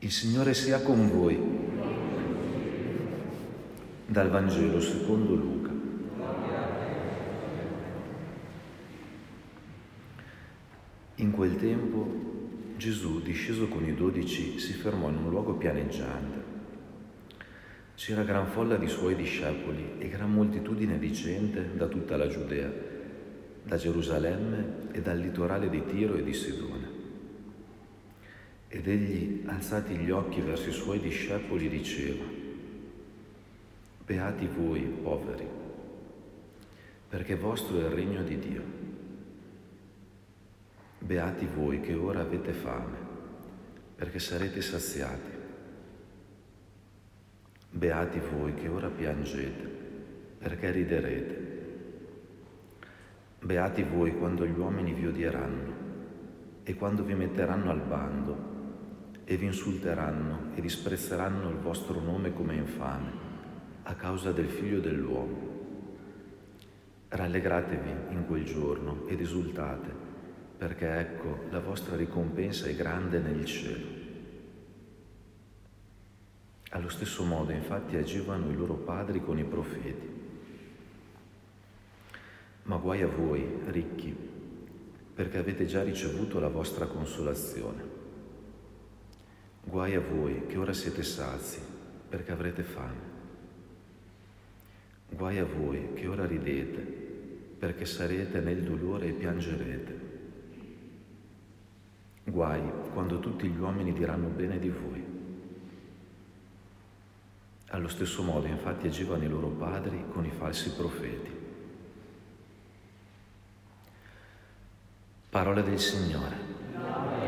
Il Signore sia con voi. Dal Vangelo secondo Luca. In quel tempo Gesù, disceso con i dodici, si fermò in un luogo pianeggiante. C'era gran folla di suoi discepoli e gran moltitudine di gente da tutta la Giudea, da Gerusalemme e dal litorale di Tiro e di Sidone. Ed egli, alzati gli occhi verso i suoi discepoli, diceva, Beati voi, poveri, perché vostro è il regno di Dio. Beati voi che ora avete fame, perché sarete saziati. Beati voi che ora piangete, perché riderete. Beati voi quando gli uomini vi odieranno e quando vi metteranno al bando e vi insulteranno e disprezzeranno il vostro nome come infame a causa del figlio dell'uomo. Rallegratevi in quel giorno ed esultate, perché ecco la vostra ricompensa è grande nel cielo. Allo stesso modo infatti agivano i loro padri con i profeti. Ma guai a voi, ricchi, perché avete già ricevuto la vostra consolazione. Guai a voi che ora siete sazi perché avrete fame. Guai a voi che ora ridete perché sarete nel dolore e piangerete. Guai quando tutti gli uomini diranno bene di voi. Allo stesso modo infatti agivano i loro padri con i falsi profeti. Parola del Signore.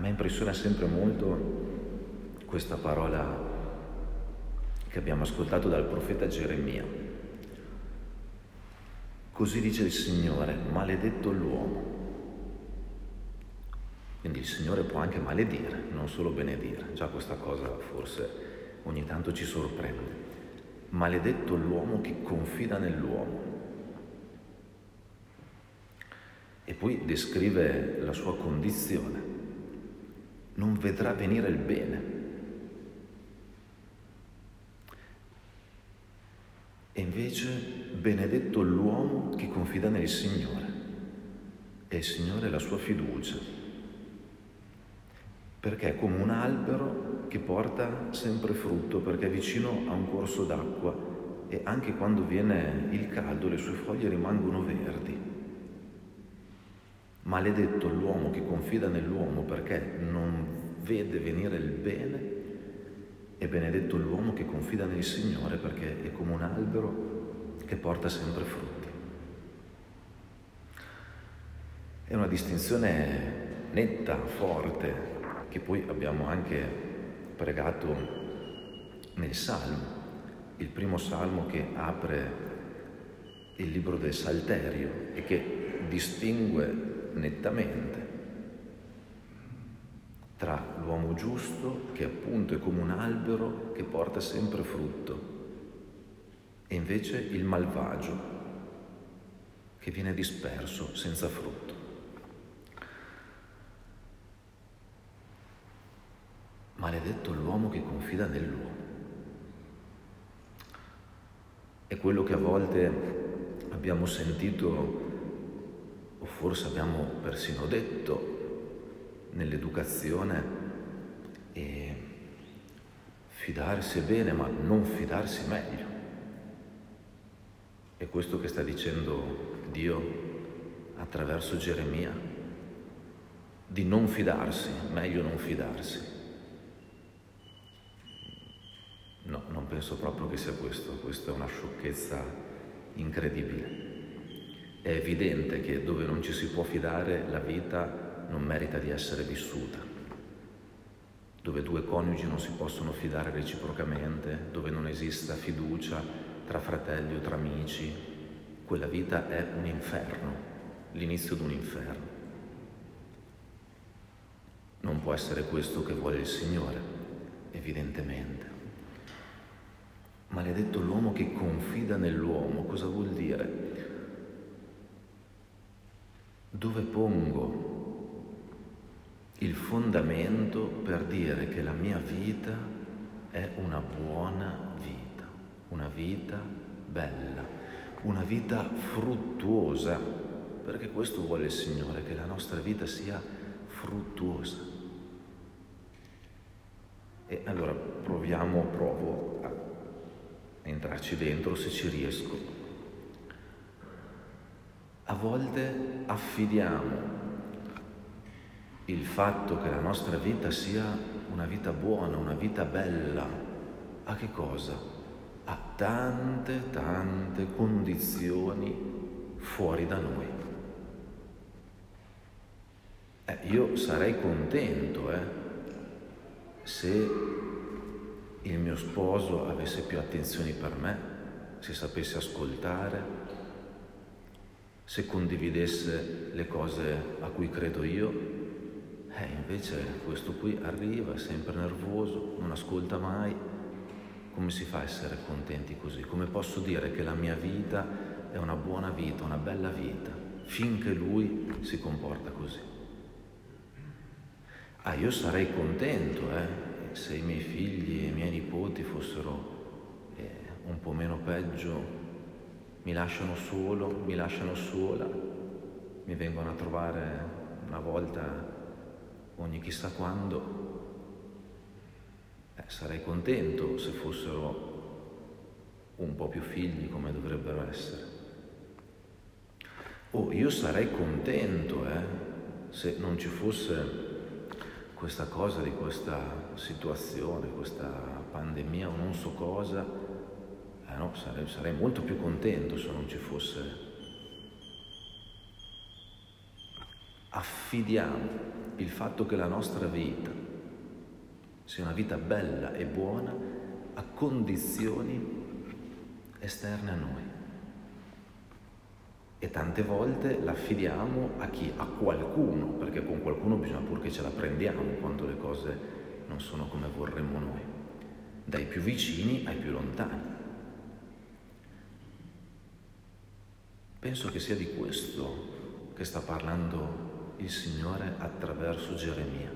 Me impressiona sempre molto questa parola che abbiamo ascoltato dal profeta Geremia. Così dice il Signore, maledetto l'uomo. Quindi il Signore può anche maledire, non solo benedire. Già questa cosa forse ogni tanto ci sorprende. Maledetto l'uomo che confida nell'uomo. E poi descrive la sua condizione non vedrà venire il bene. E invece benedetto l'uomo che confida nel Signore e il Signore è la sua fiducia, perché è come un albero che porta sempre frutto, perché è vicino a un corso d'acqua e anche quando viene il caldo le sue foglie rimangono verdi. Maledetto l'uomo che confida nell'uomo perché non vede venire il bene e benedetto l'uomo che confida nel Signore perché è come un albero che porta sempre frutti. È una distinzione netta, forte, che poi abbiamo anche pregato nel Salmo, il primo Salmo che apre il libro del Salterio e che distingue nettamente tra l'uomo giusto, che appunto è come un albero che porta sempre frutto, e invece il malvagio, che viene disperso senza frutto. Maledetto l'uomo che confida nell'uomo. È quello che a volte abbiamo sentito o forse abbiamo persino detto nell'educazione, e fidarsi è bene, ma non fidarsi meglio. È questo che sta dicendo Dio attraverso Geremia, di non fidarsi, meglio non fidarsi. No, non penso proprio che sia questo, questa è una sciocchezza incredibile. È evidente che dove non ci si può fidare la vita non merita di essere vissuta. Dove due coniugi non si possono fidare reciprocamente, dove non esista fiducia tra fratelli o tra amici, quella vita è un inferno. l'inizio di un inferno. Non può essere questo che vuole il Signore, evidentemente. Maledetto l'uomo che confida nell'uomo, cosa vuol dire? Dove pongo il fondamento per dire che la mia vita è una buona vita, una vita bella, una vita fruttuosa, perché questo vuole il Signore, che la nostra vita sia fruttuosa. E allora proviamo, provo a entrarci dentro se ci riesco. A volte affidiamo il fatto che la nostra vita sia una vita buona, una vita bella, a che cosa? A tante, tante condizioni fuori da noi. Eh, io sarei contento eh, se il mio sposo avesse più attenzioni per me, se sapesse ascoltare, se condividesse le cose a cui credo io, eh, invece questo qui arriva, è sempre nervoso, non ascolta mai. Come si fa a essere contenti così? Come posso dire che la mia vita è una buona vita, una bella vita, finché lui si comporta così? Ah, io sarei contento eh, se i miei figli e i miei nipoti fossero eh, un po' meno peggio, mi lasciano solo, mi lasciano sola, mi vengono a trovare una volta ogni chissà quando, eh, sarei contento se fossero un po' più figli come dovrebbero essere. Oh, io sarei contento eh, se non ci fosse questa cosa di questa situazione, questa pandemia o non so cosa, no, sarei, sarei molto più contento se non ci fosse. Affidiamo il fatto che la nostra vita sia una vita bella e buona a condizioni esterne a noi. E tante volte l'affidiamo a chi? A qualcuno, perché con qualcuno bisogna pur che ce la prendiamo quando le cose non sono come vorremmo noi, dai più vicini ai più lontani. Penso che sia di questo che sta parlando il Signore attraverso Geremia.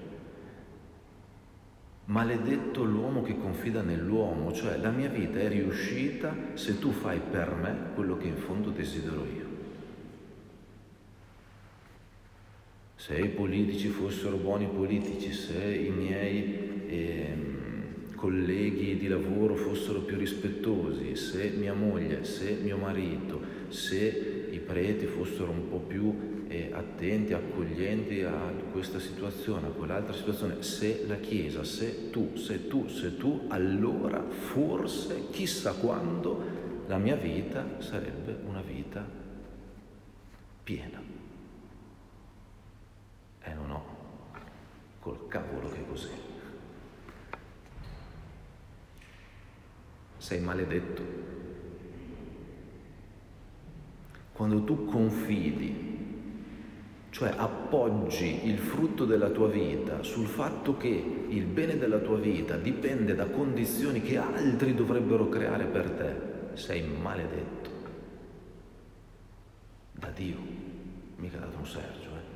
Maledetto l'uomo che confida nell'uomo, cioè la mia vita è riuscita se tu fai per me quello che in fondo desidero io. Se i politici fossero buoni politici, se i miei eh, colleghi di lavoro fossero più rispettosi, se mia moglie, se mio marito, se i preti fossero un po' più e attenti, accoglienti a questa situazione, a quell'altra situazione, se la Chiesa, se tu, se tu, se tu, allora forse, chissà quando, la mia vita sarebbe una vita piena. E non ho, col cavolo che così. Sei maledetto. Quando tu confidi cioè appoggi il frutto della tua vita sul fatto che il bene della tua vita dipende da condizioni che altri dovrebbero creare per te, sei maledetto. Da Dio, mica da Don Sergio. Eh.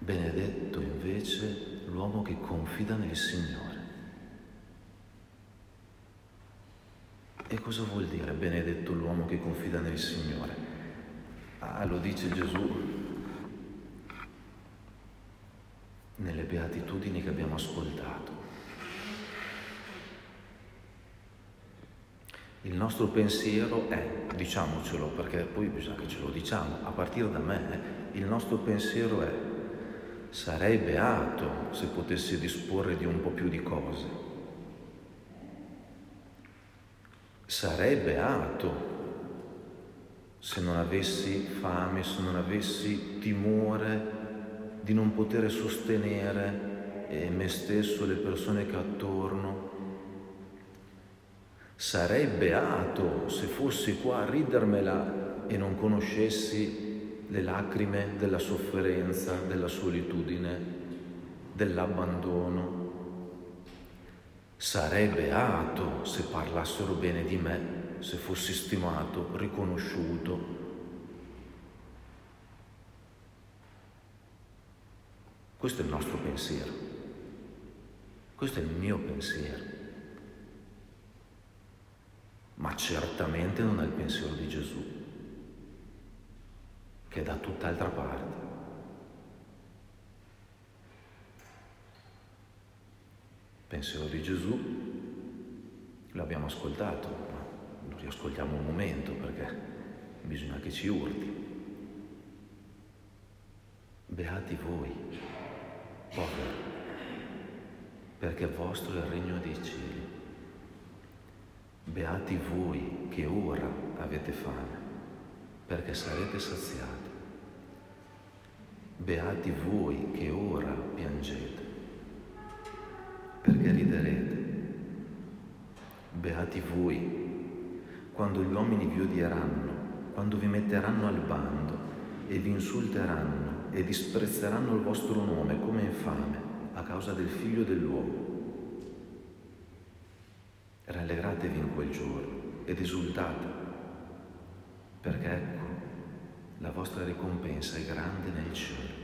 Benedetto invece l'uomo che confida nel Signore. E cosa vuol dire benedetto l'uomo che confida nel Signore? Ah, lo dice Gesù nelle beatitudini che abbiamo ascoltato. Il nostro pensiero è, diciamocelo perché poi bisogna che ce lo diciamo, a partire da me, eh, il nostro pensiero è sarei beato se potessi disporre di un po' più di cose sarei beato se non avessi fame, se non avessi timore di non poter sostenere eh, me stesso, le persone che attorno. Sarei beato se fossi qua a ridermela e non conoscessi le lacrime della sofferenza, della solitudine, dell'abbandono. Sarei beato se parlassero bene di me, se fossi stimato, riconosciuto. Questo è il nostro pensiero, questo è il mio pensiero ma certamente non è il pensiero di Gesù, che è da tutt'altra parte. Pensiero di Gesù l'abbiamo ascoltato, ma lo riascoltiamo un momento perché bisogna che ci urti. Beati voi, poveri, perché vostro è il regno dei cieli. Beati voi che ora avete fame, perché sarete saziati. Beati voi che ora piangete, perché riderete. Beati voi quando gli uomini vi odieranno, quando vi metteranno al bando e vi insulteranno e disprezzeranno il vostro nome come infame a causa del figlio dell'uomo rallegratevi in quel giorno ed esultate, perché ecco, la vostra ricompensa è grande nel cielo.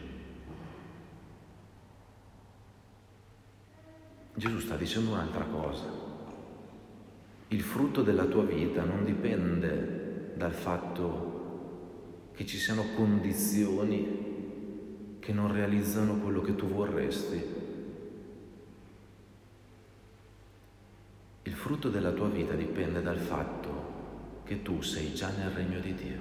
Gesù sta dicendo un'altra cosa. Il frutto della tua vita non dipende dal fatto che ci siano condizioni che non realizzano quello che tu vorresti, frutto della tua vita dipende dal fatto che tu sei già nel regno di Dio.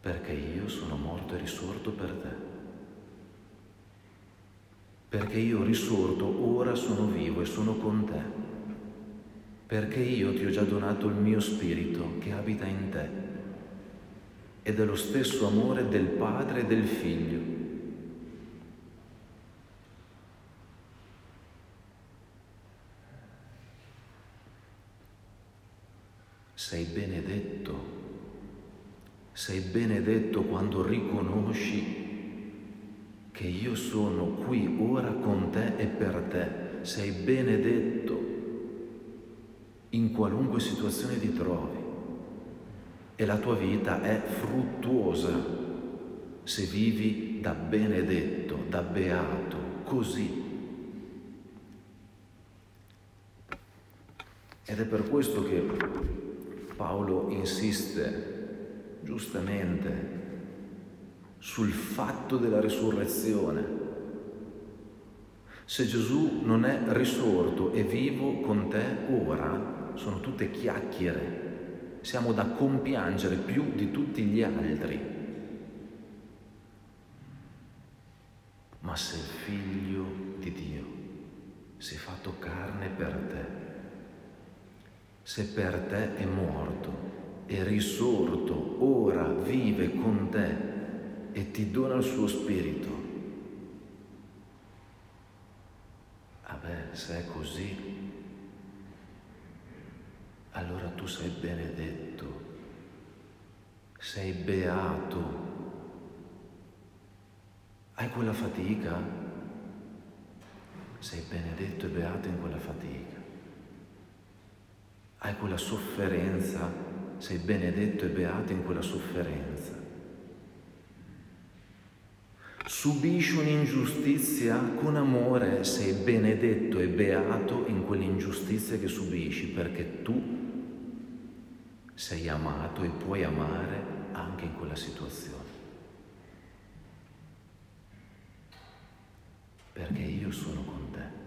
Perché io sono morto e risorto per te. Perché io risorto ora sono vivo e sono con te. Perché io ti ho già donato il mio spirito che abita in te. Ed è lo stesso amore del Padre e del Figlio sei benedetto, sei benedetto quando riconosci che io sono qui ora con te e per te, sei benedetto in qualunque situazione ti trovi e la tua vita è fruttuosa se vivi da benedetto, da beato, così. Ed è per questo che Paolo insiste giustamente sul fatto della risurrezione. Se Gesù non è risorto e vivo con te ora, sono tutte chiacchiere, siamo da compiangere più di tutti gli altri. Ma se il figlio di Dio si è fatto carne per te, se per te è morto, è risorto, ora vive con te e ti dona il suo spirito. Beh, se è così, allora tu sei benedetto, sei beato. Hai quella fatica? Sei benedetto e beato in quella fatica hai quella sofferenza, sei benedetto e beato in quella sofferenza. Subisci un'ingiustizia con amore, sei benedetto e beato in quell'ingiustizia che subisci perché tu sei amato e puoi amare anche in quella situazione. Perché io sono con te.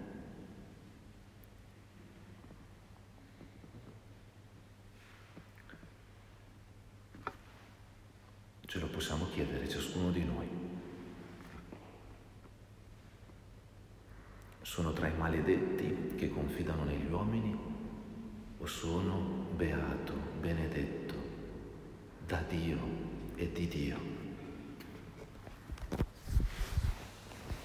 Ce lo possiamo chiedere ciascuno di noi. Sono tra i maledetti che confidano negli uomini o sono beato, benedetto da Dio e di Dio?